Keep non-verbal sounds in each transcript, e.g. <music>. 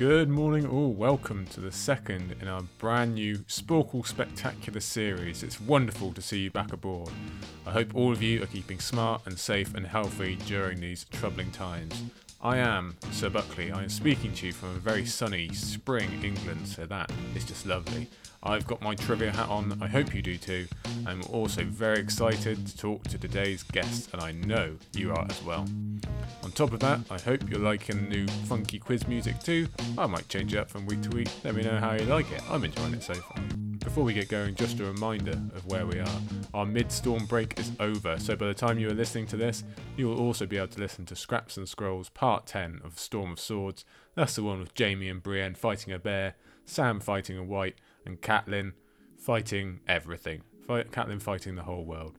Good morning, all. Welcome to the second in our brand new Sporcle Spectacular series. It's wonderful to see you back aboard. I hope all of you are keeping smart and safe and healthy during these troubling times. I am Sir Buckley. I am speaking to you from a very sunny spring England, so that is just lovely. I've got my trivia hat on, I hope you do too. I'm also very excited to talk to today's guest, and I know you are as well. On top of that, I hope you're liking the new funky quiz music too. I might change it up from week to week. Let me know how you like it. I'm enjoying it so far. Before we get going, just a reminder of where we are. Our mid storm break is over, so by the time you are listening to this, you will also be able to listen to Scraps and Scrolls Part 10 of Storm of Swords. That's the one with Jaime and Brienne fighting a bear, Sam fighting a white, and Catelyn fighting everything. Fight, Catelyn fighting the whole world.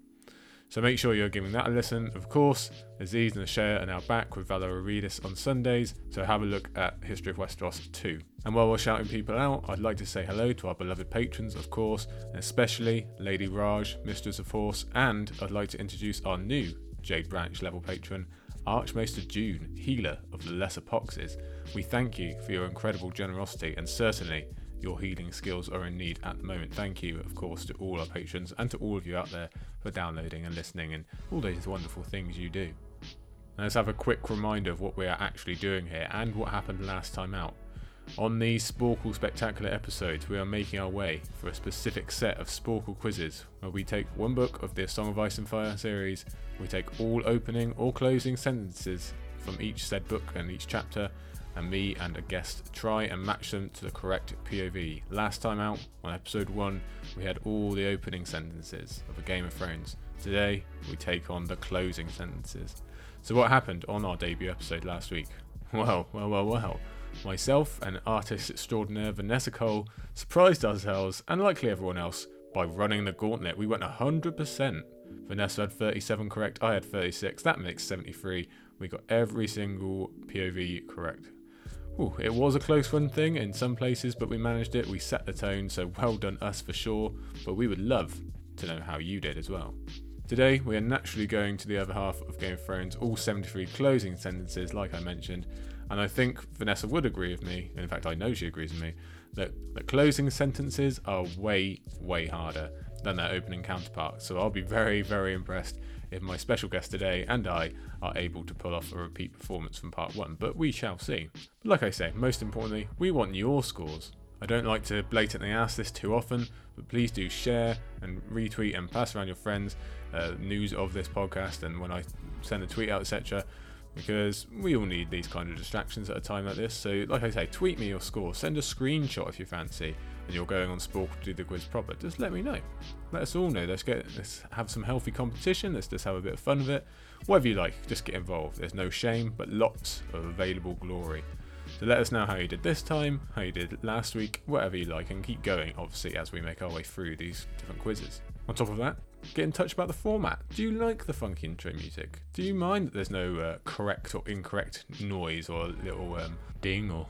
So make sure you're giving that a listen. Of course, Aziz and Ashea are now back with Valar Aridis on Sundays, so have a look at History of Westeros too. And while we're shouting people out, I'd like to say hello to our beloved patrons, of course, and especially Lady Raj, Mistress of Horse, and I'd like to introduce our new Jade Branch level patron, Archmaester June, healer of the Lesser Poxes. We thank you for your incredible generosity and certainly your healing skills are in need at the moment. Thank you, of course, to all our patrons and to all of you out there for downloading and listening and all those wonderful things you do. Now let's have a quick reminder of what we are actually doing here and what happened last time out. On these Sporcle Spectacular episodes, we are making our way for a specific set of Sporcle quizzes where we take one book of the Song of Ice and Fire series, we take all opening or closing sentences from each said book and each chapter, and me and a guest try and match them to the correct POV. Last time out, on episode 1, we had all the opening sentences of A Game of Thrones. Today, we take on the closing sentences. So, what happened on our debut episode last week? <laughs> Well, well, well, well. Myself and artist extraordinaire Vanessa Cole surprised ourselves, and likely everyone else, by running the gauntlet. We went 100%. Vanessa had 37 correct, I had 36, that makes 73. We got every single POV correct. Ooh, it was a close run thing in some places, but we managed it. We set the tone, so well done us for sure. But we would love to know how you did as well. Today, we are naturally going to the other half of Game of Thrones, all 73 closing sentences, like I mentioned. And I think Vanessa would agree with me, in fact, I know she agrees with me, that the closing sentences are way, way harder than their opening counterparts. So I'll be very, very impressed if my special guest today and I are able to pull off a repeat performance from part one, but we shall see. But like I say, most importantly, we want your scores. I don't like to blatantly ask this too often, but please do share and retweet and pass around your friends uh, news of this podcast and when I send a tweet out, etc because we all need these kind of distractions at a time like this. So, like I say, tweet me your score, send a screenshot if you fancy, and you're going on Spork to do the quiz proper. Just let me know. Let us all know. Let's get let's have some healthy competition. Let's just have a bit of fun with it. Whatever you like, just get involved. There's no shame, but lots of available glory. So let us know how you did this time, how you did last week, whatever you like, and keep going, obviously, as we make our way through these different quizzes. On top of that, get in touch about the format. Do you like the funky intro music? Do you mind that there's no uh, correct or incorrect noise or little um, ding or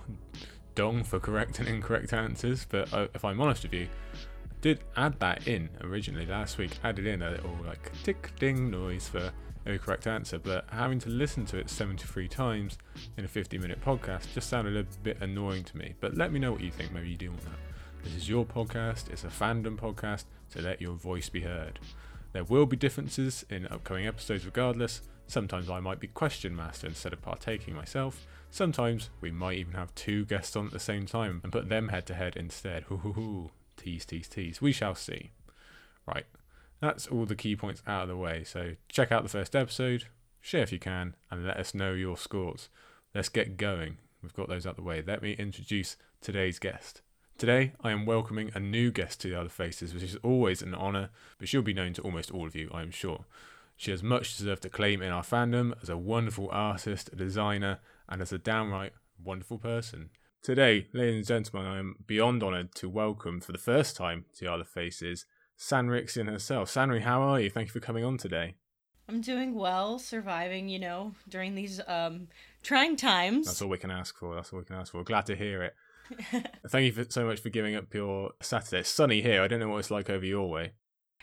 dong for correct and incorrect answers? But uh, if I'm honest with you, I did add that in originally last week. Added in a little like tick ding noise for a correct answer, but having to listen to it 73 times in a 50 minute podcast just sounded a bit annoying to me. But let me know what you think. Maybe you do want that. This is your podcast, it's a fandom podcast, so let your voice be heard. There will be differences in upcoming episodes regardless. Sometimes I might be question master instead of partaking myself. Sometimes we might even have two guests on at the same time and put them head to head instead. Hoo hoo hoo. Tease, tease, tease. We shall see. Right, that's all the key points out of the way. So check out the first episode, share if you can, and let us know your scores. Let's get going. We've got those out of the way. Let me introduce today's guest. Today, I am welcoming a new guest to the Other Faces, which is always an honour, but she'll be known to almost all of you, I am sure. She has much deserved acclaim in our fandom as a wonderful artist, designer, and as a downright wonderful person. Today, ladies and gentlemen, I am beyond honoured to welcome for the first time to the Other Faces Sanrixian herself. Sanri, how are you? Thank you for coming on today. I'm doing well, surviving, you know, during these um trying times. That's all we can ask for. That's all we can ask for. Glad to hear it. <laughs> Thank you for, so much for giving up your Saturday. It's sunny here. I don't know what it's like over your way.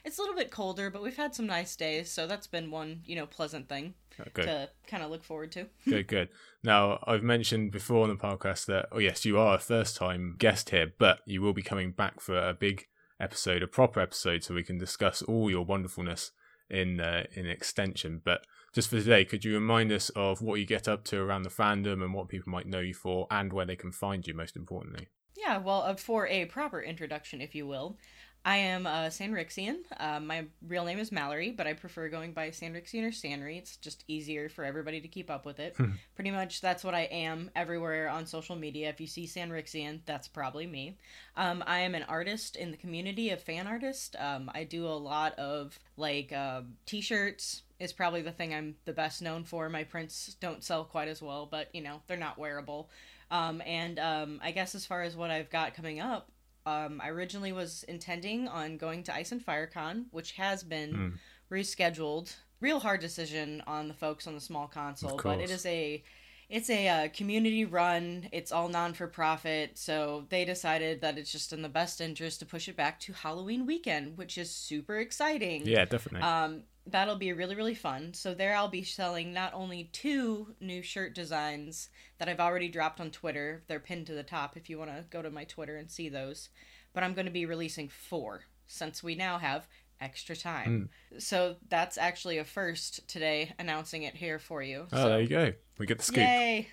It's a little bit colder, but we've had some nice days, so that's been one you know pleasant thing Okay. to kind of look forward to. <laughs> Good, good. Now, I've mentioned before on the podcast that, oh, yes, you are a first time guest here, but you will be coming back for a big episode, a proper episode, so we can discuss all your wonderfulness in uh, in extension. But just for today, could you remind us of what you get up to around the fandom and what people might know you for and where they can find you, most importantly? Yeah, well, uh, for a proper introduction, if you will, I am a Sanrixian. Uh, my real name is Mallory, but I prefer going by Sanrixian or Sanry. It's just easier for everybody to keep up with it. Pretty much that's what I am everywhere on social media. If you see Sanrixian, that's probably me. Um, I am an artist in the community of fan artists. Um, I do a lot of like uh, t shirts. Is probably the thing I'm the best known for. My prints don't sell quite as well, but you know, they're not wearable. Um, and um, I guess as far as what I've got coming up, um, I originally was intending on going to Ice and FireCon, which has been Mm. rescheduled. Real hard decision on the folks on the small council, but it is a it's a uh, community run. It's all non for profit, so they decided that it's just in the best interest to push it back to Halloween weekend, which is super exciting. Yeah, definitely. Um, that'll be really, really fun. So there I'll be selling not only two new shirt designs that I've already dropped on Twitter. They're pinned to the top if you want to go to my Twitter and see those. But I'm going to be releasing four since we now have extra time. So that's actually a first today, announcing it here for you. oh, so, there you go. We get the scoop. Yay!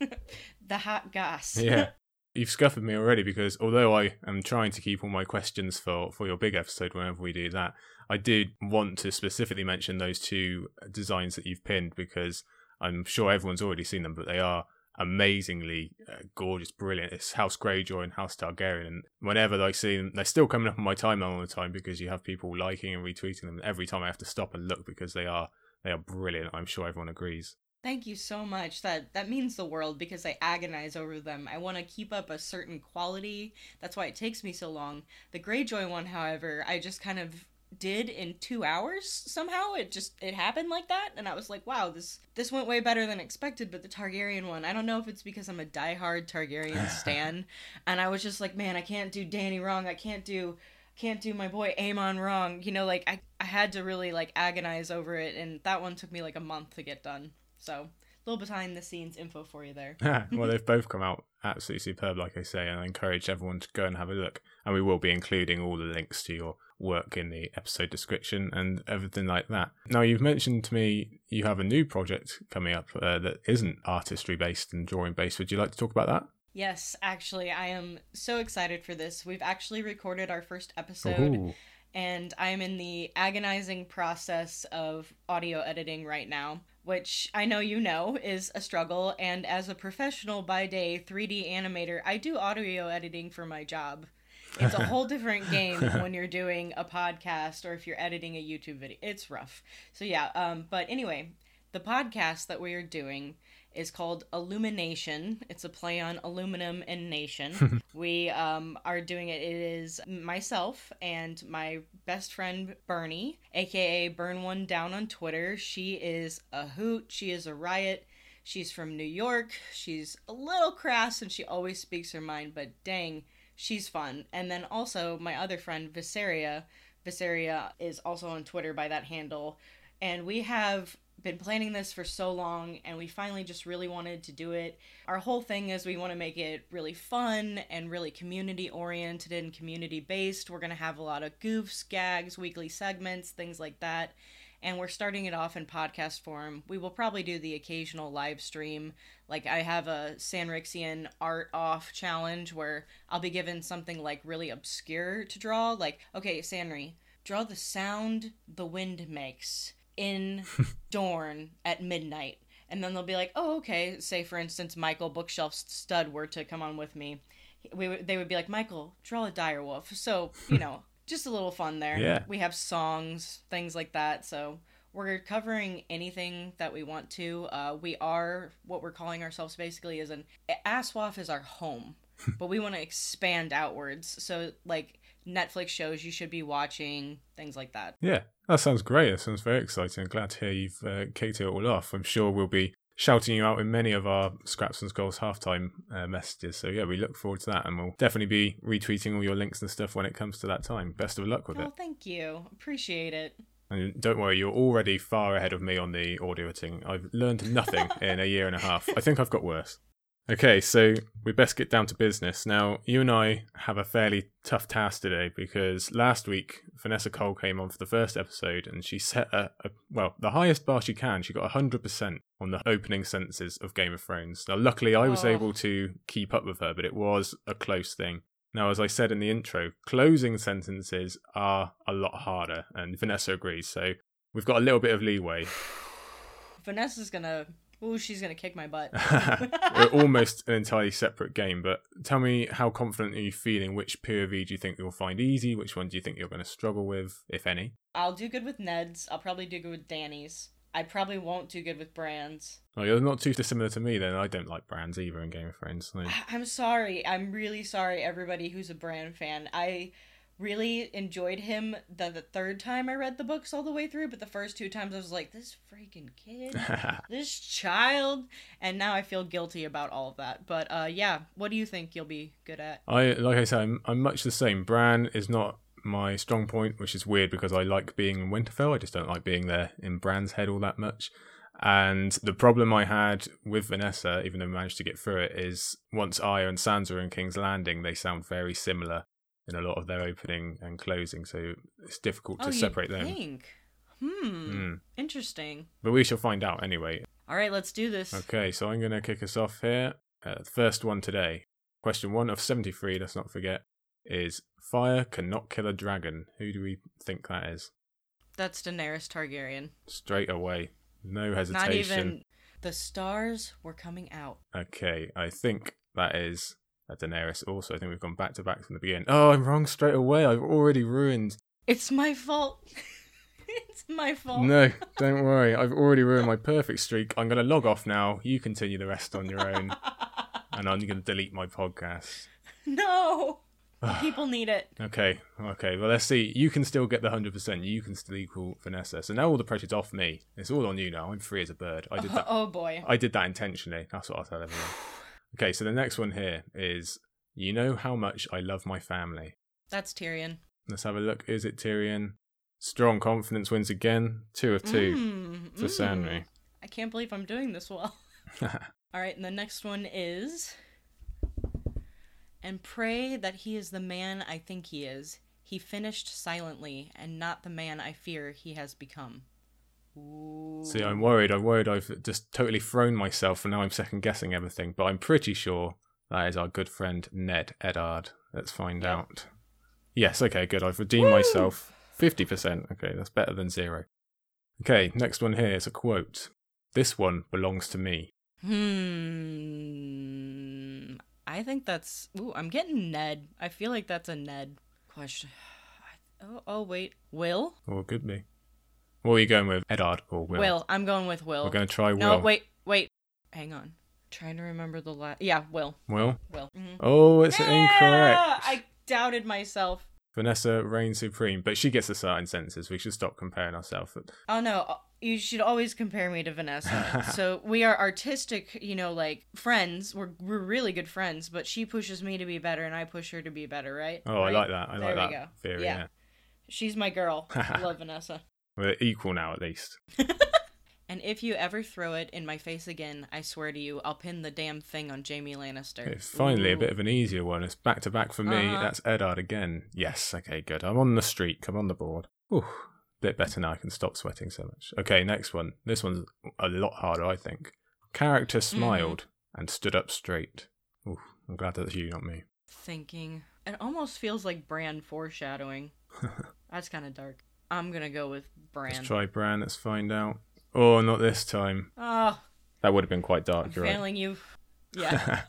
<laughs> the hot goss. yeah. <laughs> You've scuppered me already because although I am trying to keep all my questions for, for your big episode whenever we do that, I did want to specifically mention those two designs that you've pinned because I'm sure everyone's already seen them, but they are amazingly uh, gorgeous, brilliant. It's House Greyjoy and House Targaryen. And whenever I see them, they're still coming up on my timeline all the time because you have people liking and retweeting them. Every time I have to stop and look because they are they are brilliant. I'm sure everyone agrees. Thank you so much. That that means the world because I agonize over them. I want to keep up a certain quality. That's why it takes me so long. The Greyjoy one, however, I just kind of did in 2 hours somehow. It just it happened like that and I was like, "Wow, this this went way better than expected." But the Targaryen one, I don't know if it's because I'm a diehard Targaryen <laughs> stan and I was just like, "Man, I can't do Dany wrong. I can't do can't do my boy Amon wrong." You know, like I I had to really like agonize over it and that one took me like a month to get done. So, a little behind the scenes info for you there. <laughs> well, they've <laughs> both come out absolutely superb, like I say, and I encourage everyone to go and have a look. And we will be including all the links to your work in the episode description and everything like that. Now, you've mentioned to me you have a new project coming up uh, that isn't artistry based and drawing based. Would you like to talk about that? Yes, actually, I am so excited for this. We've actually recorded our first episode, Ooh. and I'm in the agonizing process of audio editing right now, which I know you know is a struggle. And as a professional by day 3D animator, I do audio editing for my job. It's a whole different <laughs> game when you're doing a podcast or if you're editing a YouTube video. It's rough. So yeah, um but anyway, the podcast that we are doing is called Illumination. It's a play on aluminum and nation. <laughs> we um, are doing it. It is myself and my best friend Bernie, aka Burn One Down on Twitter. She is a hoot. She is a riot. She's from New York. She's a little crass and she always speaks her mind, but dang, she's fun. And then also my other friend Viseria. Viseria is also on Twitter by that handle. And we have been planning this for so long and we finally just really wanted to do it. Our whole thing is we want to make it really fun and really community oriented and community based. We're going to have a lot of goofs, gags, weekly segments, things like that. And we're starting it off in podcast form. We will probably do the occasional live stream. Like I have a Sanrixian art off challenge where I'll be given something like really obscure to draw. Like, okay, Sanri, draw the sound the wind makes in <laughs> Dorn at midnight. And then they'll be like, oh, okay. Say, for instance, Michael Bookshelf Stud were to come on with me. We, would- they would be like, Michael, draw a dire wolf. So, you know, <laughs> just a little fun there. Yeah. We have songs, things like that. So we're covering anything that we want to. Uh, we are, what we're calling ourselves basically is an, Aswaf is our home. <laughs> but we want to expand outwards. So, like, Netflix shows you should be watching, things like that. Yeah, that sounds great. That sounds very exciting. Glad to hear you've uh, kicked it all off. I'm sure we'll be shouting you out in many of our Scraps and Skulls halftime uh, messages. So yeah, we look forward to that, and we'll definitely be retweeting all your links and stuff when it comes to that time. Best of luck with Oh, it. thank you. Appreciate it. And don't worry, you're already far ahead of me on the audio editing. I've learned nothing <laughs> in a year and a half. I think I've got worse. Okay, so we best get down to business. Now, you and I have a fairly tough task today because last week Vanessa Cole came on for the first episode and she set a, a well, the highest bar she can. She got 100% on the opening sentences of Game of Thrones. Now, luckily, I was Oh. able to keep up with her, but it was a close thing. Now, as I said in the intro, closing sentences are a lot harder, and Vanessa agrees. So we've got a little bit of leeway. <sighs> Vanessa's gonna. Ooh, she's gonna kick my butt. <laughs> We're <laughs> almost an entirely separate game, but tell me how confident are you feeling? Which POV do you think you'll find easy? Which one do you think you're going to struggle with, if any? I'll do good with Ned's. I'll probably do good with Dany's. I probably won't do good with Bran's. Oh, you're not too dissimilar to me then. I don't like Brans either in Game of Thrones. So- <sighs> I'm sorry. I'm really sorry, everybody who's a Bran fan. I really enjoyed him the, the third time I read the books all the way through, but the first two times I was like, this freaking kid, <laughs> this child, and now I feel guilty about all of that. But uh, yeah, what do you think you'll be good at? I like I said, I'm, I'm much the same. Bran is not my strong point, which is weird because I like being in Winterfell. I just don't like being there in Bran's head all that much. And the problem I had with Vanessa, even though we managed to get through it, is once Arya and Sansa are in King's Landing, they sound very similar in a lot of their opening and closing. So it's difficult to oh, separate you them. think? Hmm. Mm. Interesting. But we shall find out anyway. All right, let's do this. Okay, so I'm going to kick us off here. Uh, first one today. Question one of 73, let's not forget, is Fire cannot kill a dragon. Who do we think that is? That's Daenerys Targaryen. Straight away. No hesitation. Not even. The stars were coming out. Okay, I think that is Daenerys also. I think we've gone back to back from the beginning. Oh, I'm wrong straight away. I've already ruined. It's my fault. <laughs> it's my fault. No, <laughs> don't worry. I've already ruined my perfect streak. I'm going to log off now. You continue the rest on your own. <laughs> and I'm going to delete my podcast. no. <sighs> People need it. Okay, okay. Well, let's see. You can still get the hundred percent. You can still equal Vanessa. So now all the pressure's off me. It's all on you now. I'm free as a bird. I did that. Oh boy. I did that intentionally. That's what I'll tell everyone. <sighs> <sighs> Okay, so the next one here is you know how much I love my family. That's Tyrion. Let's have a look. Is it Tyrion? Strong confidence wins again. Two of two Mm, for mm. Sanri. I can't believe I'm doing this well. <laughs> <laughs> All right, and the next one is and pray that he is the man I think he is. He finished silently and not the man I fear he has become. Ooh. See, I'm worried. I'm worried I've just totally thrown myself and now I'm second guessing everything. But I'm pretty sure that is our good friend Ned Eddard. Let's find Yep. out. Yes, okay, good. I've redeemed Woo! myself. 50%. Okay, that's better than zero. Okay, next one here is a quote. This one belongs to me. Hmm. I think that's. Ooh, I'm getting Ned. I feel like that's a Ned question. <sighs> Oh, oh wait. Will? Or it could be. What are you going with? Eddard or Will? Will. I'm going with Will. We're going to try Will. No, wait, wait. Hang on. trying to remember the last. Yeah, Will. Will? Will. Mhm. Oh, it's incorrect. I doubted myself. Vanessa reigns supreme, but she gets a certain sentences. We should stop comparing ourselves. Oh no, you should always compare me to Vanessa. <laughs> so we are artistic, you know, like friends. We're we're really good friends, but she pushes me to be better and I push her to be better, right? Oh, I like that. I like There we that go. theory. Yeah. Yeah. She's my girl. I <laughs> love Vanessa. We're equal now, at least. <laughs> And if you ever throw it in my face again, I swear to you, I'll pin the damn thing on Jaime Lannister. Okay, finally, a bit of an easier one. It's back to back for me. Uh-huh. That's Eddard again. Yes, okay, good. I'm on the streak. I'm on the board. Ooh, bit better now. I can stop sweating so much. Okay, next one. This one's a lot harder, I think. Character Mm-hmm. smiled and stood up straight. Ooh, I'm glad that's you, not me. Thinking. It almost feels like Bran foreshadowing. <laughs> That's kind of dark. I'm gonna go with Bran. Let's try Bran. Let's find out. Oh, not this time. Oh, That would have been quite dark. I'm You're right. failing you. Yeah.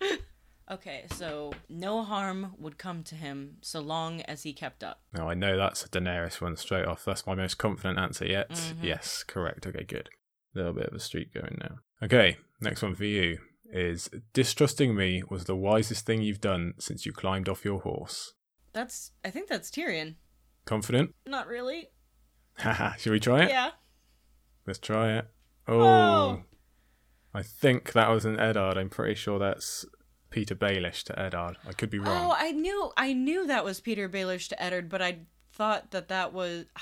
<laughs> okay, so no harm would come to him so long as he kept up. No, I know that's a Daenerys one straight off. That's my most confident answer yet. Mhm. Yes, correct. Okay, good. A little bit of a streak going now. Okay, next one for you is distrusting me was the wisest thing you've done since you climbed off your horse. That's. I think that's Tyrion. Confident? <laughs> Not really. Haha, should we try it? Yeah. Let's try it. Oh. Oh, I think that was an Eddard. I'm pretty sure that's Petyr Baelish to Eddard. I could be wrong. Oh, I knew I knew that was Petyr Baelish to Eddard, but I thought that that was. <sighs>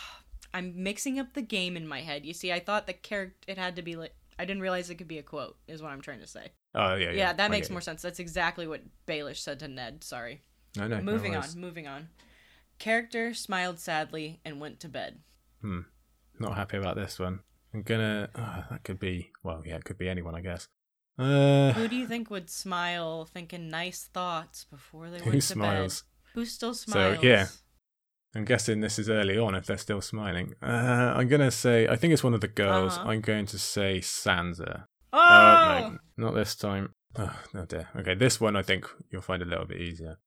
I'm mixing up the game in my head. You see, I thought the character it had to be like. I didn't realize it could be a quote. Is what I'm trying to say. oh yeah, yeah. Yeah, that I makes more you. sense. That's exactly what Baelish said to Ned. Sorry. No, no. no moving worries. on. Moving on. Character smiled sadly and went to bed. Hmm. Not happy about this one. I'm gonna. Oh, that could be. Well, yeah, it could be anyone, I guess. Uh, Who do you think would smile, thinking nice thoughts before they went to smiles? bed? Who still smiles? So yeah. I'm guessing this is early on if they're still smiling. Uh, I'm gonna say. I think it's one of the girls. Uh-huh. I'm going to say Sansa. Oh, Uh, no, not this time. Oh, no dear. Okay, this one I think you'll find a little bit easier.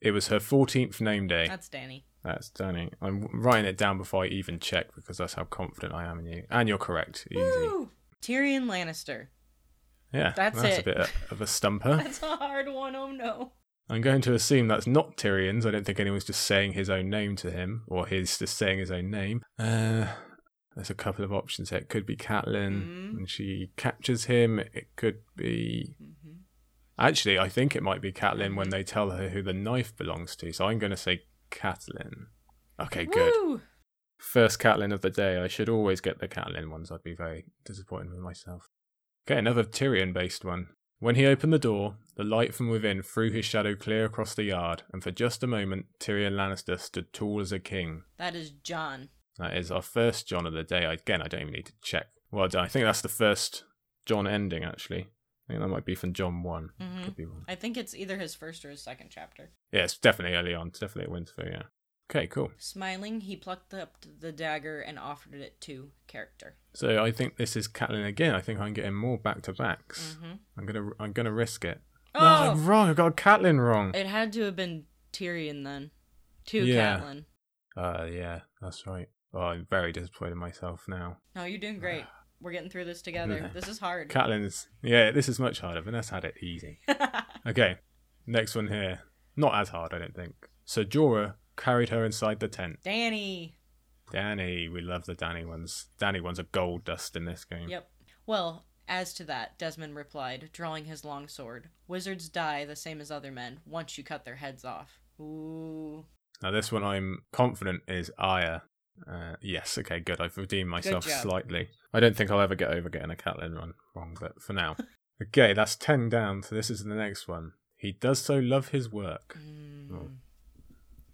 It was her 14th name day. that's Dany. That's Dany. I'm writing it down before I even check because that's how confident I am in you. And you're correct. Easy. Woo! Tyrion Lannister. Yeah, That's that's it. a bit of a stumper. <laughs> That's a hard one. Oh no. I'm going to assume that's not Tyrion's. I don't think anyone's just saying his own name to him, or he's just saying his own name. Uh, there's a couple of options here. It could be Catelyn, Mhm. and she captures him. It could be. Actually, I think it might be Catelyn when they tell her who the knife belongs to. So I'm going to say Catelyn. Okay, good. Woo! First Catelyn of the day. I should always get the Catelyn ones. I'd be very disappointed with myself. Okay, another Tyrion based one. When he opened the door, the light from within threw his shadow clear across the yard, and for just a moment, Tyrion Lannister stood tall as a king. That is Jon. That is our first Jon of the day. Again, I don't even need to check. Well done. I think that's the first Jon ending, actually. I think that might be from Jon 1. Could be wrong. I think it's either his first or his second chapter. Yeah, it's definitely early on. It's definitely at Winterfell, yeah. Okay, cool. Smiling, he plucked up the dagger and offered it to character. So I think this is Catelyn again. I think I'm getting more back to backs. hmm I'm gonna I'm gonna risk it. No, Oh, I'm wrong. I got Catelyn wrong. it had to have been Tyrion then. To Yeah. Catelyn. Uh, yeah, that's right. Oh, I'm very disappointed in myself now. No, you're doing great. <sighs> We're getting through this together. Yeah. This is hard. Catelyn's yeah, this is much harder. Vanessa had it easy. <laughs> Okay, next one here. Not as hard, I don't think. So Jorah carried her inside the tent. Dany. Dany, we love the Dany ones. Dany ones are gold dust in this game. Yep. Well, as to that, Desmond replied, drawing his long sword. Wizards die the same as other men once you cut their heads off. Ooh. Now this one I'm confident is Arya. Uh, yes, okay, good. I've redeemed myself slightly. I don't think I'll ever get over getting a Catelyn run wrong, but for now. <laughs> okay, that's 10 down, so this is the next one. He does so love his work. Mm. Oh.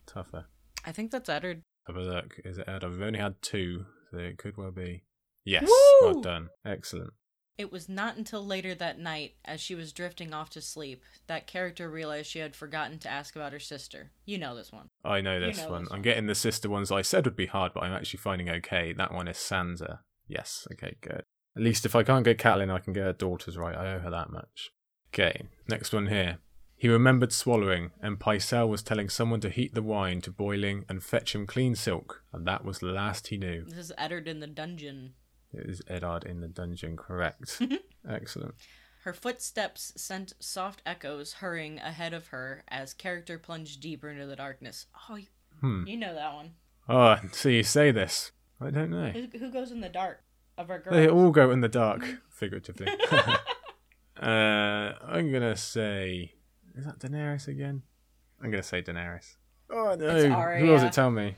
Tougher. I think that's Eddard. Have a look. Is it Eddard? We've only had two, so it could well be. Yes, well done. Excellent. It was not until later that night, as she was drifting off to sleep, that character realized she had forgotten to ask about her sister. You know this one. I know You this know one. this I'm one. getting the sister ones I said would be hard, but I'm actually finding okay. That one is Sansa. Yes, okay, good. At least if I can't get Catelyn, I can get her daughters right. I owe her that much. Okay, next one here. He remembered swallowing, and Pycelle was telling someone to heat the wine to boiling and fetch him clean silk, and that was the last he knew. This is Eddard in the dungeon. It is Eddard in the dungeon, correct. <laughs> Excellent. Her footsteps sent soft echoes hurrying ahead of her as character plunged deeper into the darkness. Oh, you, Hmm. you know that one. Oh, so you say this. I don't know. Who, who goes in the dark of our girls? They all go in the dark, figuratively. <laughs> <laughs> uh, I'm gonna say, is that Daenerys again? I'm gonna say Daenerys. Oh no! Who was it? Tell me.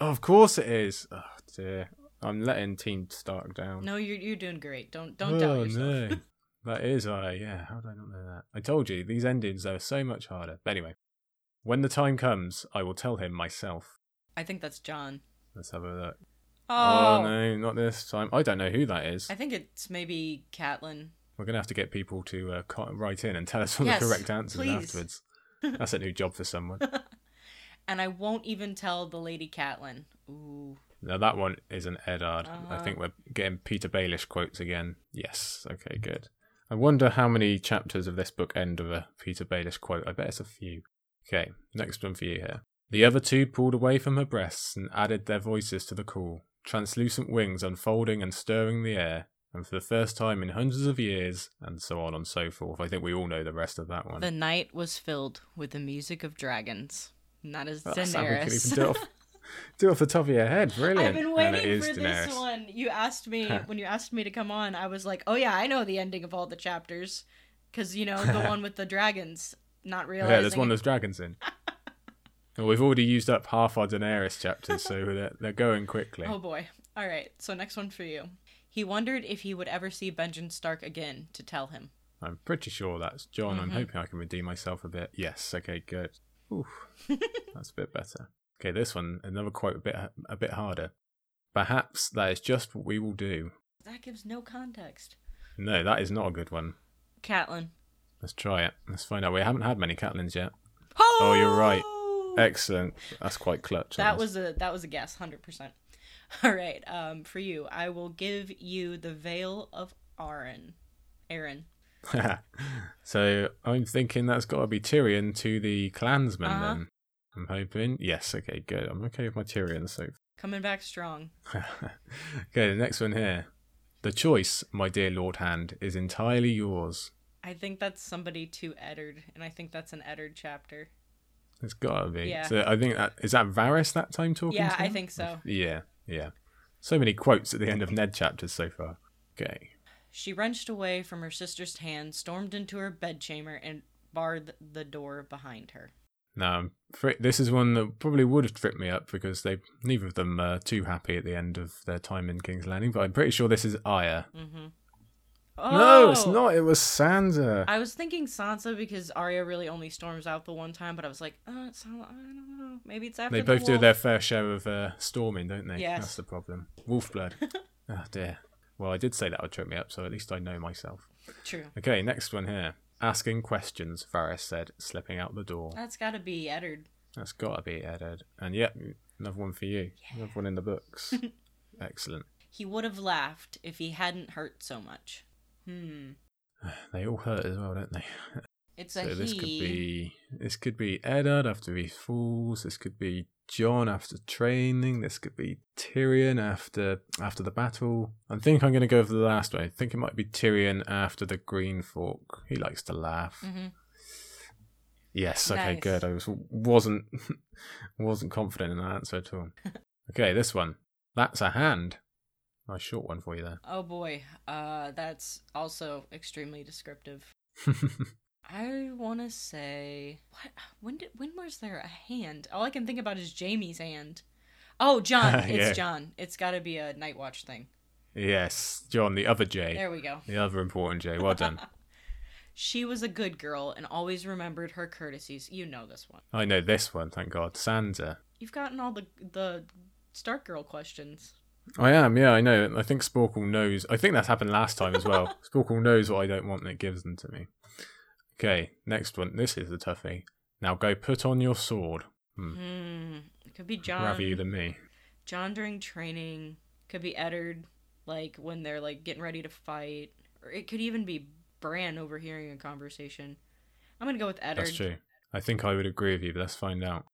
Oh, of course it is. Oh dear. I'm letting Team Stark down. No, you're you're doing great. Don't don't doubt oh yourself. no. <laughs> that is I. Yeah. How did I not know that? I told you these endings are so much harder. But anyway, when the time comes, I will tell him myself. I think that's Jon. Let's have a look. Oh, oh no, not this time. I don't know who that is. I think it's maybe Catelyn. We're gonna have to get people to uh, write in and tell us all Yes, the correct answers please. afterwards. That's a new job for someone. <laughs> And I won't even tell the Lady Catelyn. Ooh. Now that one is an Eddard. I Uh-huh. think we're getting Petyr Baelish quotes again. Yes. Okay. Good. I wonder how many chapters of this book end with a Petyr Baelish quote. I bet it's a few. Okay. Next one for you here. The other two pulled away from her breasts and added their voices to the call, translucent wings unfolding and stirring the air. And for the first time in hundreds of years, and so on and so forth. I think we all know the rest of that one. The night was filled with the music of dragons. And that is Well, that's how we could even do it Daenerys. off. <laughs> Do it off the top of your head. Brilliant. I've been waiting is for Daenerys. this one. You asked me when you asked me to come on. I was like, "Oh yeah, I know the ending of all the chapters," because you know the <laughs> one with the dragons. Not realizing. Yeah, there's one there's dragons in. <laughs> well, we've already used up half our Daenerys chapters, so <laughs> they're, they're going quickly. Oh boy. All right. So next one for you. He wondered if he would ever see Benjen Stark again to tell him. I'm pretty sure that's Jon. I'm Mhm. hoping I can redeem myself a bit. Yes. Okay. Good. Oof. that's a bit better. Okay. This one, another quote, a bit a bit harder. Perhaps that is just what we will do. That gives no context. No, that is not a good one. Catelyn. Let's try it. Let's find out. We haven't had many Catelyns yet. Oh, you're right. Excellent. That's quite clutch. That was a that was a guess, hundred percent. <laughs> All right. Um, for you, I will give you the Vale of Arryn. Arryn. <laughs> so I'm thinking that's got to be Tyrion to the clansmen Uh-huh. then. I'm hoping. Yes, okay, good. I'm okay with my Tyrion so Coming back strong. <laughs> Okay, the next one here. The choice, my dear Lord Hand, is entirely yours. I think that's somebody to Eddard, and I think that's an Eddard chapter. It's gotta be. Yeah. So I think that is that Varys that time talking. Yeah, I think so. Yeah, yeah. So many quotes at the end of Ned chapters so far. Okay. She wrenched away from her sister's hand, stormed into her bedchamber, and barred the door behind her. Now, this is one that probably would have tripped me up because they neither of them are too happy at the end of their time in King's Landing. But I'm pretty sure this is Arya. Mm-hmm. No, it's not. It was Sansa. I was thinking Sansa because Arya really only storms out the one time, but I was like, uh, it's, I don't know. Maybe it's after They the both do their fair share of uh, storming, don't they? Yes. That's the problem. Wolf blood. oh <laughs> dear. Well, I did say that would trip me up, so at least I know myself. True. Okay, next one here. Asking questions, Varys said, slipping out the door. That's got to be Eddard. That's got to be Ed Ed. And yep, another one for you. Another one in the books. <laughs> Excellent. He would have laughed if he hadn't hurt so much. Hmm. <sighs> They all hurt as well, don't they? <laughs> It's So a this he. could be this could be Eddard after he falls. This could be Jon after training. This could be Tyrion after after the battle. I think I'm going to go for the last one. I think it might be Tyrion after the Green Fork. He likes to laugh. hmm Yes. Okay. Nice. Good. I was wasn't <laughs> wasn't confident in that answer at all. <laughs> okay. This one. That's a hand. Nice short one for you there. Oh boy. Uh, that's also extremely descriptive. <laughs> I want to say what? When did? When was there a hand? All I can think about is Jaime's hand. Oh, Jon. <laughs> It's Yeah. Jon. It's got to be a Night Watch thing. yes, Jon, the other J, There we go. the other important J. Well done. <laughs> She was a good girl and always remembered her courtesies. You know this one. I know this one. Thank God. Sansa. You've gotten all the the Stark Girl questions. I am, yeah, I know. I think Sporcle knows. I think that's happened last time as well. <laughs> Sporcle knows what I don't want and it gives them to me. Okay, next one. This is a toughie. Now go put on your sword. Hmm. Hmm. It could be Jon. Rather you than me. Jon during training. Could be Eddard, like when they're like getting ready to fight. Or it could even be Bran overhearing a conversation. I'm gonna go with Eddard. That's true. I think I would agree with you, but let's find out.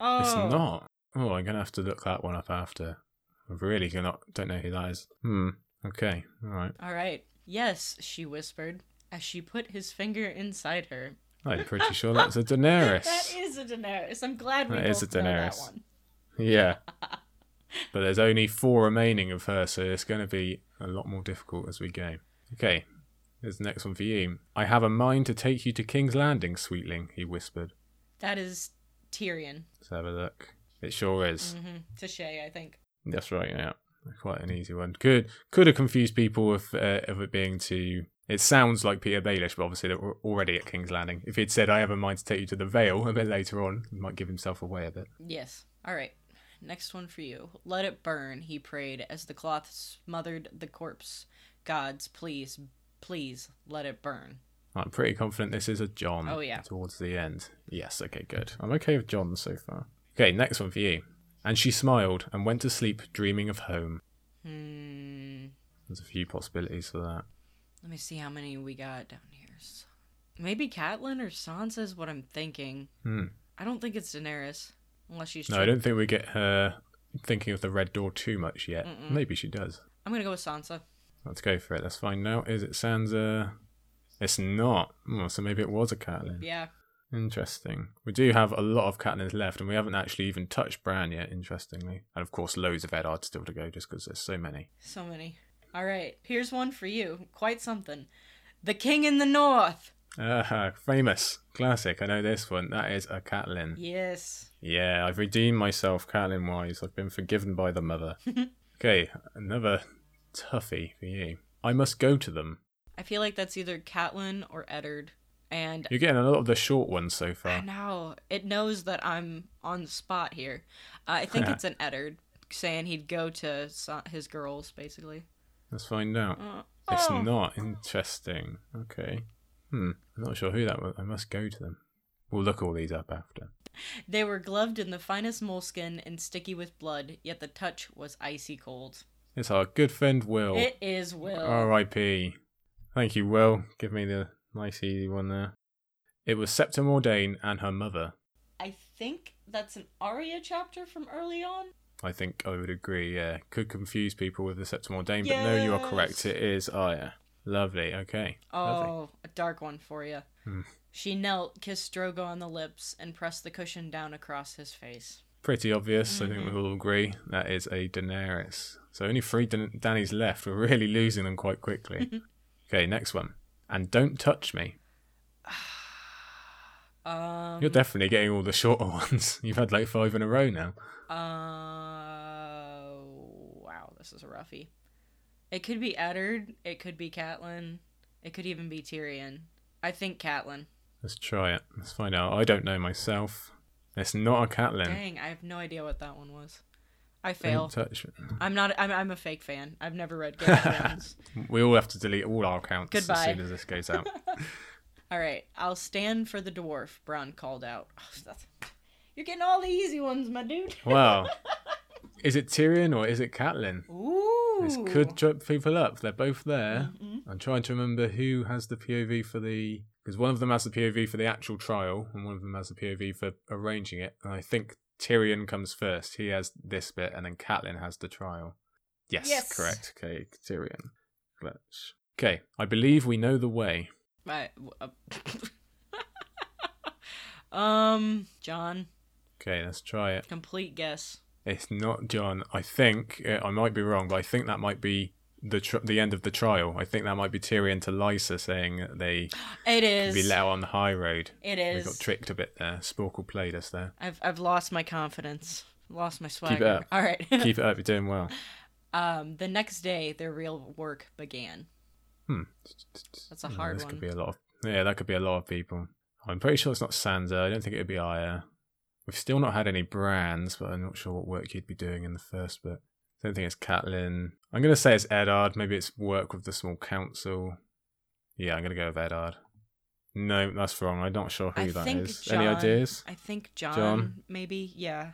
Oh, It's not. Oh, I'm gonna have to look that one up after. I really cannot. Don't know who that is. Hmm. Okay. All right. All right. Yes, she whispered as she put his finger inside her. I'm pretty sure that's a <laughs> Daenerys. that is a Daenerys. I'm glad we That both is a know that Daenerys. one. Yeah. <laughs> but there's only four remaining of her, so it's going to be a lot more difficult as we go. Okay, there's the next one for you. I have a mind to take you to King's Landing, sweetling, he whispered. That is Tyrion. Let's have a look. It sure is. hmm To Shae, I think. That's right, yeah. Quite an easy one. Could could have confused people with uh, of it being to. It sounds like Petyr Baelish, but obviously they're already at King's Landing. If he'd said, "I have a mind to take you to the Vale" a bit later on, he might give himself away a bit. Yes. All right. Next one for you. Let it burn, he prayed as the cloth smothered the corpse. Gods, please, please let it burn. I'm pretty confident this is a Jon. Oh, yeah. Towards the end. Yes, okay, good. I'm okay with Jon so far. Okay, next one for you. And she smiled and went to sleep dreaming of home. Hmm. There's a few possibilities for that. Let me see how many we got down here. Maybe Catelyn or Sansa is what I'm thinking. Hmm. I don't think it's Daenerys, unless she's. No, I don't think we get her thinking of the red door too much yet. Mm-mm. Maybe she does. I'm gonna go with Sansa. Let's go for it. Let's find out. Is it Sansa? It's not. Oh, so maybe it was a Catelyn. Yeah. Interesting. We do have a lot of Catelyns left, and we haven't actually even touched Bran yet, interestingly. And of course, loads of Eddard still to go, just because there's so many. So many. All right, here's one for you. Quite something. The King in the North. Ah, famous. Classic. I know this one. That is a Catelyn. Yes. Yeah, I've redeemed myself, Catelyn wise. I've been forgiven by the mother. <laughs> okay, another toughie for you. I must go to them. I feel like that's either Catelyn or Eddard. And You're getting a lot of the short ones so far. I know it knows that I'm on the spot here. Uh, I think <laughs> it's an Eddard saying he'd go to his girls, basically. Let's find out. Uh, It's oh. not interesting. Okay. Hmm. I'm not sure who that was. I must go to them. We'll look all these up after. They were gloved in the finest moleskin and sticky with blood, yet the touch was icy cold. It's our good friend Will. It is Will. R.I.P. Thank you, Will. Give me the nice easy one there. It was Septa Mordane and her mother. I think that's an Arya chapter from early on. I think I would agree, yeah. Could confuse people with the Septa Mordane, but no, you are correct. Yes. It is Arya. Lovely, okay. Lovely. Oh, a dark one for you. Hmm. She knelt, kissed Drogo on the lips, and pressed the cushion down across his face. Pretty obvious, I Mm-hmm. think we all agree. That is a Daenerys. So only three Dan- Dany's left. We're really losing them quite quickly. <laughs> okay, next one. And don't touch me. <sighs> Um, You're definitely getting all the shorter <laughs> ones. You've had like five in a row now. Wow, this is a roughie. It could be Eddard. It could be Catelyn. It could even be Tyrion. I think Catelyn. Let's try it. Let's find out. I don't know myself. It's not a Catelyn. Dang, I have no idea what that one was. I fail. I'm not. I'm, I'm a fake fan. I've never read Game of <laughs> Thrones. We all have to delete all our accounts Goodbye. as soon as this goes out. <laughs> All right, I'll stand for the dwarf. Bronn called out. Oh, that's- You're getting all the easy ones, my dude. wow. <laughs> Is it Tyrion or is it Catelyn? Ooh. This could trip people up. They're both there. Mhm. I'm trying to remember who has the POV for the because one of them has the POV for the actual trial and one of them has the POV for arranging it. And I think Tyrion comes first. He has this bit, and then Catelyn has the trial. Yes, Yes. correct. Okay, Tyrion. Let's. Okay, I believe we know the way. Right. uh, <laughs> um, Jon. Okay, let's try it. Complete guess. It's not Jon. I think uh, I might be wrong, but I think that might be the tr- the end of the trial. I think that might be Tyrion to Lysa saying that they <gasps> it is can be let out on the high road. It We got tricked a bit there. Sporcle played us there. I've I've lost my confidence. Lost my swagger. Keep it up. <laughs> All right. Keep it up. You're doing well. <laughs> um, the next day, their real work began. Hmm. That's a Yeah, hard this one. could be a lot of yeah. That could be a lot of people. I'm pretty sure it's not Sansa. I don't think it'd be Arya. We've still not had any Brans, but I'm not sure what work you'd be doing in the first bit. I don't think it's Catelyn. I'm gonna say it's Eddard. Maybe it's work with the small council. Yeah, I'm gonna go with Eddard. No, that's wrong. I'm not sure who I that is. Jon, Any ideas? I think Jon, Jon? maybe. Yeah.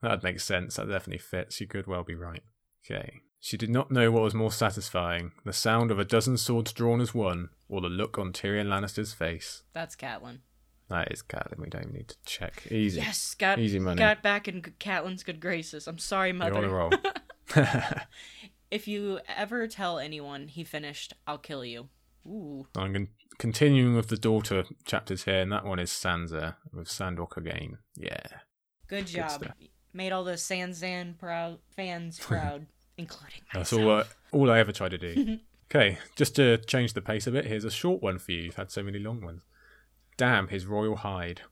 That makes sense. That definitely fits. You could well be right. Okay. She did not know what was more satisfying the sound of a dozen swords drawn as one, or the look on Tyrion Lannister's face. That's Catelyn. That is Catelyn. We don't even need to check. Easy. Yes, got Easy money. got back in Catelyn's good graces. I'm sorry, mother. You're on a roll. <laughs> <laughs> If you ever tell anyone he finished, I'll kill you. Ooh. I'm con- continuing with the daughter chapters here, and that one is Sansa with Sandor again. Yeah. Good job. stuff. Made all the Sansan proud fans <laughs> proud, including myself. That's all, uh, all I ever try to do. okay, just to change the pace a bit, here's a short one for you. You've had so many long ones. Damn, his royal hide.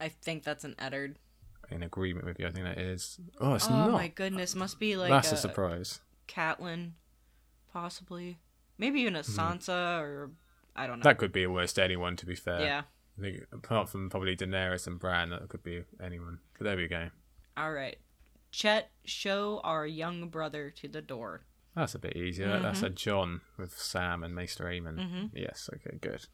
I think that's an Eddard. In agreement with you, I think that is. Oh, it's oh not. Oh my goodness, must be like That's a a, surprise. Catelyn, possibly. Maybe even a Sansa or I don't know. Hmm. That could be almost anyone, to be fair. yeah. I think, apart from probably Daenerys and Bran, that could be anyone. But there we go. All right. Chet, show our young brother to the door. That's a bit easier. That's a Jon with Sam and Maester Aemon. Mhm. Yes, okay, good.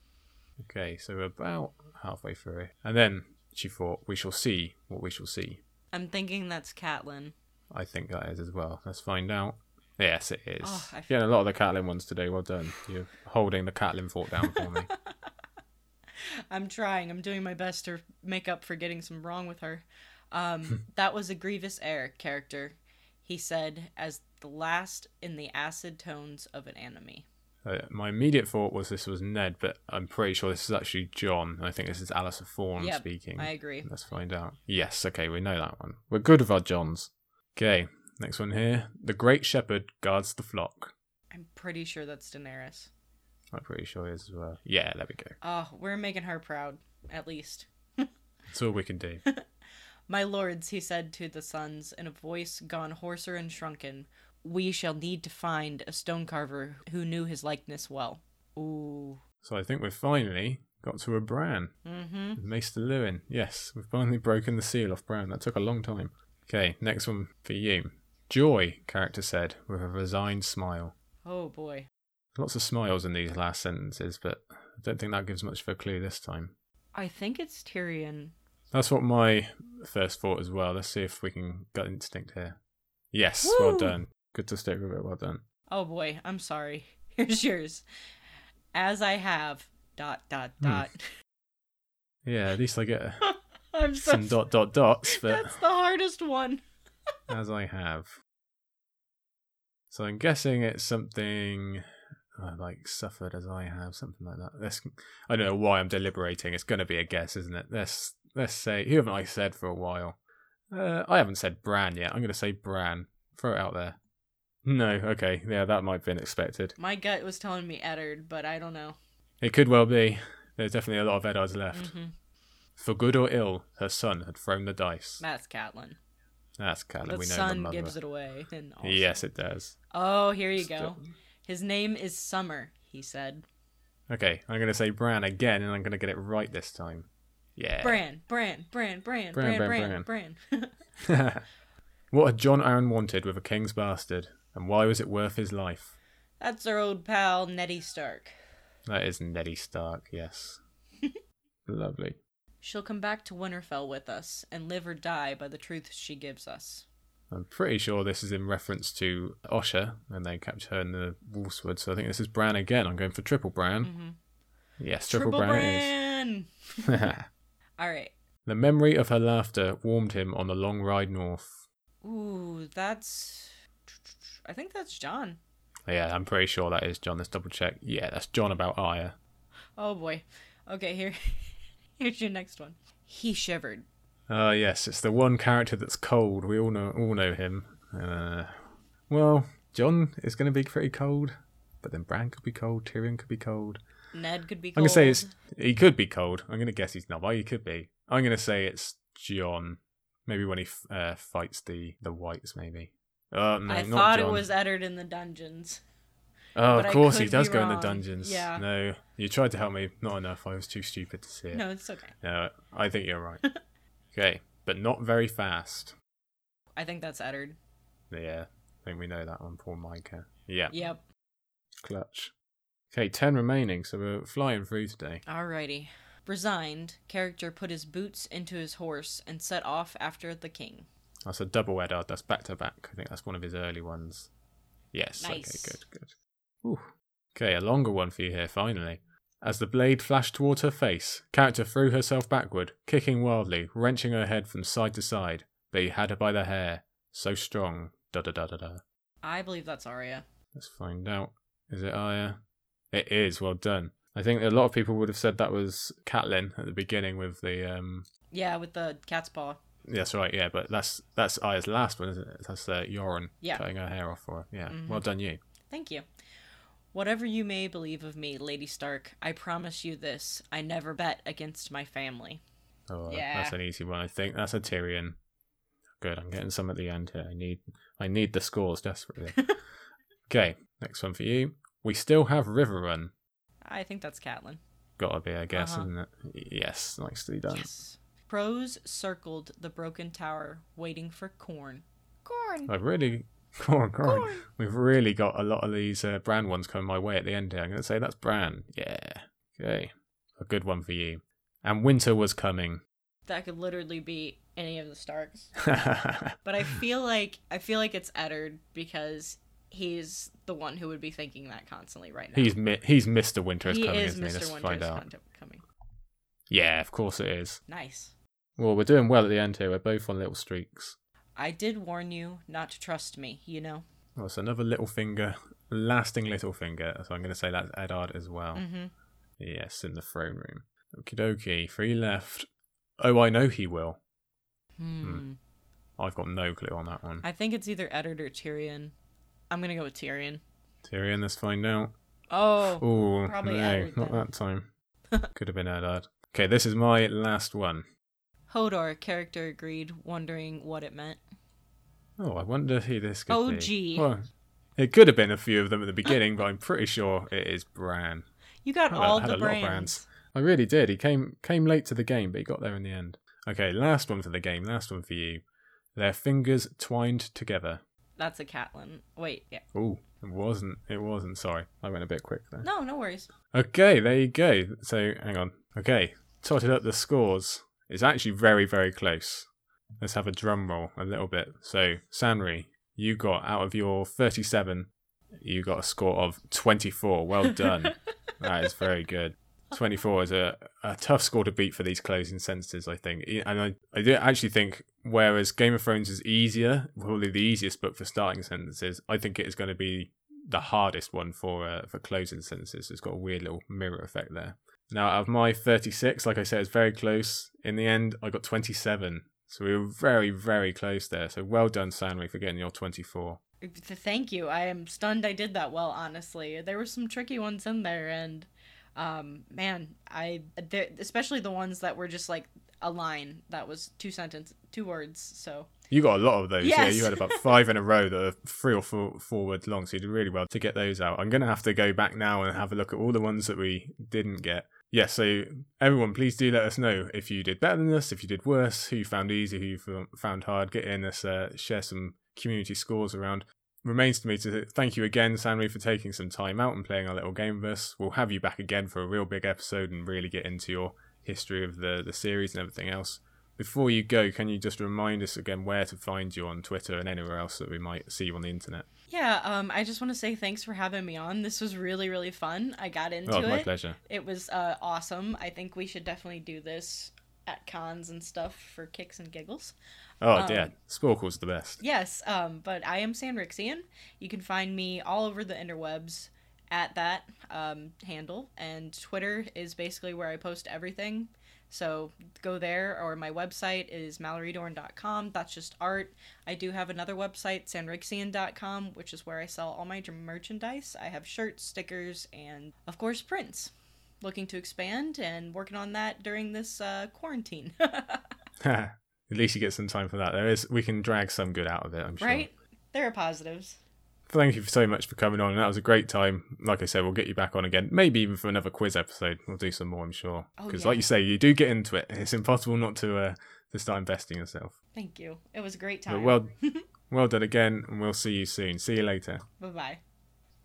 Okay, so about halfway through. And then she thought, we shall see what we shall see. I'm thinking that's Catelyn. I think that is as well. Let's find out. Yes, it is. Oh, I yeah, a lot of the Catelyn ones today. Well done. You're holding the Catelyn fort down for me. <laughs> I'm trying. I'm doing my best to make up for getting some wrong with her. Um, <laughs> that was a Grievous error character, he said, as the last in the acid tones of an enemy. Uh, my immediate thought was this was Ned, but I'm pretty sure this is actually Jon. I think this is Alliser Thorne Yep, speaking. I agree. Let's find out. Yes, okay, we know that one. We're good with our Jons. Okay, next one here. The Great Shepherd guards the flock. I'm pretty sure that's Daenerys. I'm pretty sure it is as well. Yeah, there we go. Oh, we're making her proud, at least. <laughs> That's all we can do. <laughs> My lords, he said to the sons in a voice gone hoarser and shrunken, we shall need to find a stone carver who knew his likeness well. Ooh. so I think we've finally got to a Bran. Mm-hmm. Maester Luwin. Yes, we've finally broken the seal off Bran. That took a long time. Okay, next one for you. Joy, character said, with a resigned smile. Oh boy. Lots of smiles in these last sentences, but I don't think that gives much of a clue this time. I think it's Tyrion. That's what my first thought as well. Let's see if we can gut instinct here. Yes, well done. Good to stick with it. Well done. Oh boy, I'm sorry. <laughs> Here's yours. As I have dot dot Hmm. dot. <laughs> Yeah, at least I get a- <laughs> I'm so some dot dot dots, but That's the hardest one. as I have. So I'm guessing it's something uh, like suffered as I have, something like that. Let's, I don't know why I'm deliberating. It's going to be a guess, isn't it? Let's let's say who haven't I said for a while? Uh, I haven't said Bran yet. I'm going to say Bran. Throw it out there. No, okay. Yeah, that might have been expected. My gut was telling me Eddard, but I don't know. It could well be. There's definitely a lot of Eddards left. Mm-hmm. For good or ill, her son had thrown the dice. That's Catelyn. That's Catelyn. The we son the gives it away. Yes, it does. Oh, here you Still. go. His name is Summer, he said. Okay, I'm going to say Bran again, and I'm going to get it right this time. Yeah. Bran, Bran, Bran, Bran, Bran, Bran, Bran, Bran. Bran. <laughs> <laughs> what had Jon Arryn wanted with a king's bastard? And why was it worth his life? That's our old pal Nettie Stark. That is Neddy Stark, yes. <laughs> Lovely. She'll come back to Winterfell with us and live or die by the truth she gives us. I'm pretty sure this is in reference to Osha, and they captured her in the Wolfswood, so I think this is Bran again. I'm going for Triple Bran. Mhm. Yes, Triple, Triple Bran, Bran! it is. <laughs> All right. the memory of her laughter warmed him on the long ride north. Ooh, that's. I think that's Jon. Yeah, I'm pretty sure that is Jon. Let's double check. Yeah, that's Jon about Arya. Oh boy. Okay, here. <laughs> Here's your next one. He shivered. Ah, yes, it's the one character that's cold. We all know all know him. Uh, well, Jon is going to be pretty cold, but then Bran could be cold. Tyrion could be cold. Ned could be I'm gonna say it's he could be cold. I'm gonna guess he's not, but he could be. I'm gonna say it's Jon. Maybe when he uh, fights the the whites, maybe. Oh no, I thought Jon. it was Eddard in the dungeons. Oh, of course he does go in the dungeons. Yeah. No, you tried to help me. Not enough. I was too stupid to see it. No, it's okay. No, I think you're right. <laughs> okay, but not very fast. I think that's Eddard. Yeah, I think we know that one. Poor Mycah. Yeah, Yep. clutch. Okay, ten remaining, so we're flying through today. Alrighty. Resigned, character put his boots into his horse and set off after the king. That's a double Eddard. That's back to back. I think that's one of his early ones. Yes. Nice. Okay, good, good. Ooh. Okay, a longer one for you here, finally. As the blade flashed towards her face, character threw herself backward, kicking wildly, wrenching her head from side to side, but he had her by the hair. So strong. Da da da da da. I believe that's Arya. Let's find out. Is it Arya? It is. Well done. I think a lot of people would have said that was Catelyn at the beginning with the um. Yeah, with the cat's paw. That's right. Yeah, but that's that's Arya's last one, isn't it? That's uh, Yoren Yeah. cutting her hair off for her. Yeah. Mhm. Well done, you. Thank you. Whatever you may believe of me, Lady Stark, I promise you this I never bet against my family. Oh, Yeah. that's an easy one. I think that's a Tyrion. Good. I'm getting some at the end here. I need I need the scores desperately. <laughs> okay, next one for you. We still have Riverrun. I think that's Catelyn. Gotta be, I guess, Uh-huh. isn't it? Yes, nicely done. Yes. Crows circled the broken tower, waiting for corn. Corn! I've really, <laughs> corn, corn. Corn! We've really got a lot of these uh, Bran ones coming my way at the end here. I'm going to say that's Bran. Yeah. Okay. A good one for you. And winter was coming. That could literally be any of the Starks. <laughs> But I feel like I feel like it's Eddard because he's the one who would be thinking that constantly right now. he's mi- he's Mr. Winter is he coming, is isn't he? Let's Mr. find Winter's out. coming. Yeah, of course it is. Nice. Well, we're doing well at the end here. We're both on little streaks. I did warn you not to trust me, you know. Well, it's another Littlefinger lasting Littlefinger. So I'm going to say that's Eddard as well. hmm Yes, in the throne room. Okie dokie. Three left. Oh, I know he will. Hmm. I've got no clue on that one. I think it's either Eddard or Tyrion. I'm gonna go with Tyrion. Tyrion, let's find out. Oh, Oh, Probably no, Eddard not then. that time. <laughs> Could have been Eddard. Okay, this is my last one. Hodor character agreed, wondering what it meant. Oh, I wonder who this could Oh, be. gee. Well, it could have been a few of them at the beginning, but I'm pretty sure it is Bran. You got a- all had the a lot of Brans. Brans. I really did. He came came late to the game, but he got there in the end. Okay, last one for the game. Last one for you. Their fingers twined together. That's a Catelyn. Wait, yeah. Oh, it wasn't. It wasn't. Sorry, I went a bit quick there. No, no worries. Okay, there you go. So hang on. Okay, totted up the scores. It's actually very, very close. Let's have a drum roll a little bit. So Sanri, you got out of your 37, you got a score of 24. Well done. <laughs> that is very good. 24 is a, a tough score to beat for these closing sentences, I think. And I, I do actually think, whereas Game of Thrones is easier, probably the easiest book for starting sentences, I think it is going to be the hardest one for uh, for closing sentences. It's got a weird little mirror effect there. Now, out of my 36, like I said, it's very close. In the end, I got 27. So we were very, very close there. So well done, Sanri, for getting your 24. Thank you. I am stunned I did that well, honestly. There were some tricky ones in there, and um, man, I especially the ones that were just like a line that was two sentence, two words. So You got a lot of those. Yeah, you had about <laughs> five in a row that are three or four, four words long. So you did really well to get those out. I'm going to have to go back now and have a look at all the ones that we didn't get. Yeah, so everyone, please do let us know if you did better than us, if you did worse, who you found easy, who you found hard. Get in us, uh, share some community scores around. Remains to me to thank you again, Sanri, for taking some time out and playing our little game with us. We'll have you back again for a real big episode and really get into your history of the, the series and everything else. Before you go, can you just remind us again where to find you on Twitter and anywhere else that we might see you on the internet? yeah, um, I just want to say thanks for having me on. This was really really fun. I got into Oh, my it. pleasure. It was uh, awesome. I think we should definitely do this at cons and stuff for kicks and giggles. Oh, Um, yeah. Sporcle's the best. Yes, um, but I am Sandrixian. You can find me all over the interwebs at that um, handle, and Twitter is basically where I post everything. So go there, or my website is mallorydorn.com. That's just art. I do have another website, sandrixian.com, which is where I sell all my merchandise. I have shirts, stickers, and of course prints. Looking to expand and working on that during this uh, quarantine. <laughs> <laughs> At least you get some time for that. There is, we can drag some good out of it. I'm sure. right? There are positives. Thank you so much for coming on. That was a great time. Like I said, we'll get you back on again. Maybe even for another quiz episode. We'll do some more, I'm sure. Oh, Because, yeah. like you say, you do get into it. It's impossible not to uh, to start investing yourself. Thank you. It was a great But time. well, <laughs> well done again, and we'll see you soon. See you later. bye bye.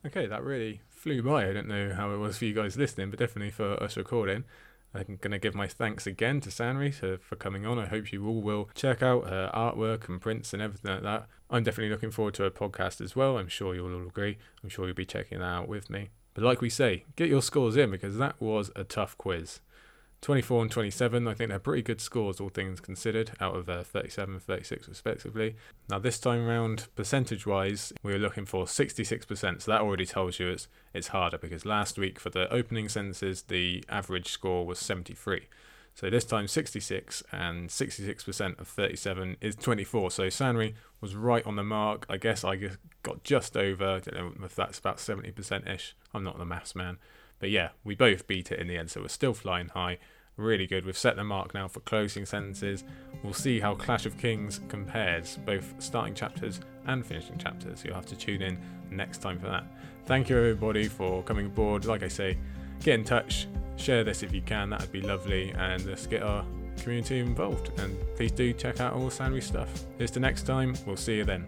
Okay, that really flew by. I don't know how it was for you guys listening, but definitely for us recording. I'm going to give my thanks again to Sanri to, for coming on. I hope you all will check out her artwork and prints and everything like that. I'm definitely looking forward to a podcast as well. I'm sure you'll all agree. I'm sure you'll be checking that out with me. But like we say, get your scores in because that was a tough quiz. 24 and 27, I think they're pretty good scores, all things considered, out of uh, 37 and 36 respectively. Now, this time round, percentage wise, we were looking for 66%, so that already tells you it's, it's harder because last week for the opening sentences, the average score was 73. So this time 66 and 66% of 37 is 24. So Sanri was right on the mark. I guess I got just over. I don't know if that's about 70% ish. I'm not the maths man. But yeah, we both beat it in the end, so we're still flying high. Really good. We've set the mark now for closing sentences. We'll see how Clash of Kings compares, both starting chapters and finishing chapters. You'll have to tune in next time for that. Thank you, everybody, for coming aboard. Like I say, get in touch, share this if you can, that'd be lovely, and let's get our community involved. And please do check out all Sanri stuff. Here's to next time. We'll see you then.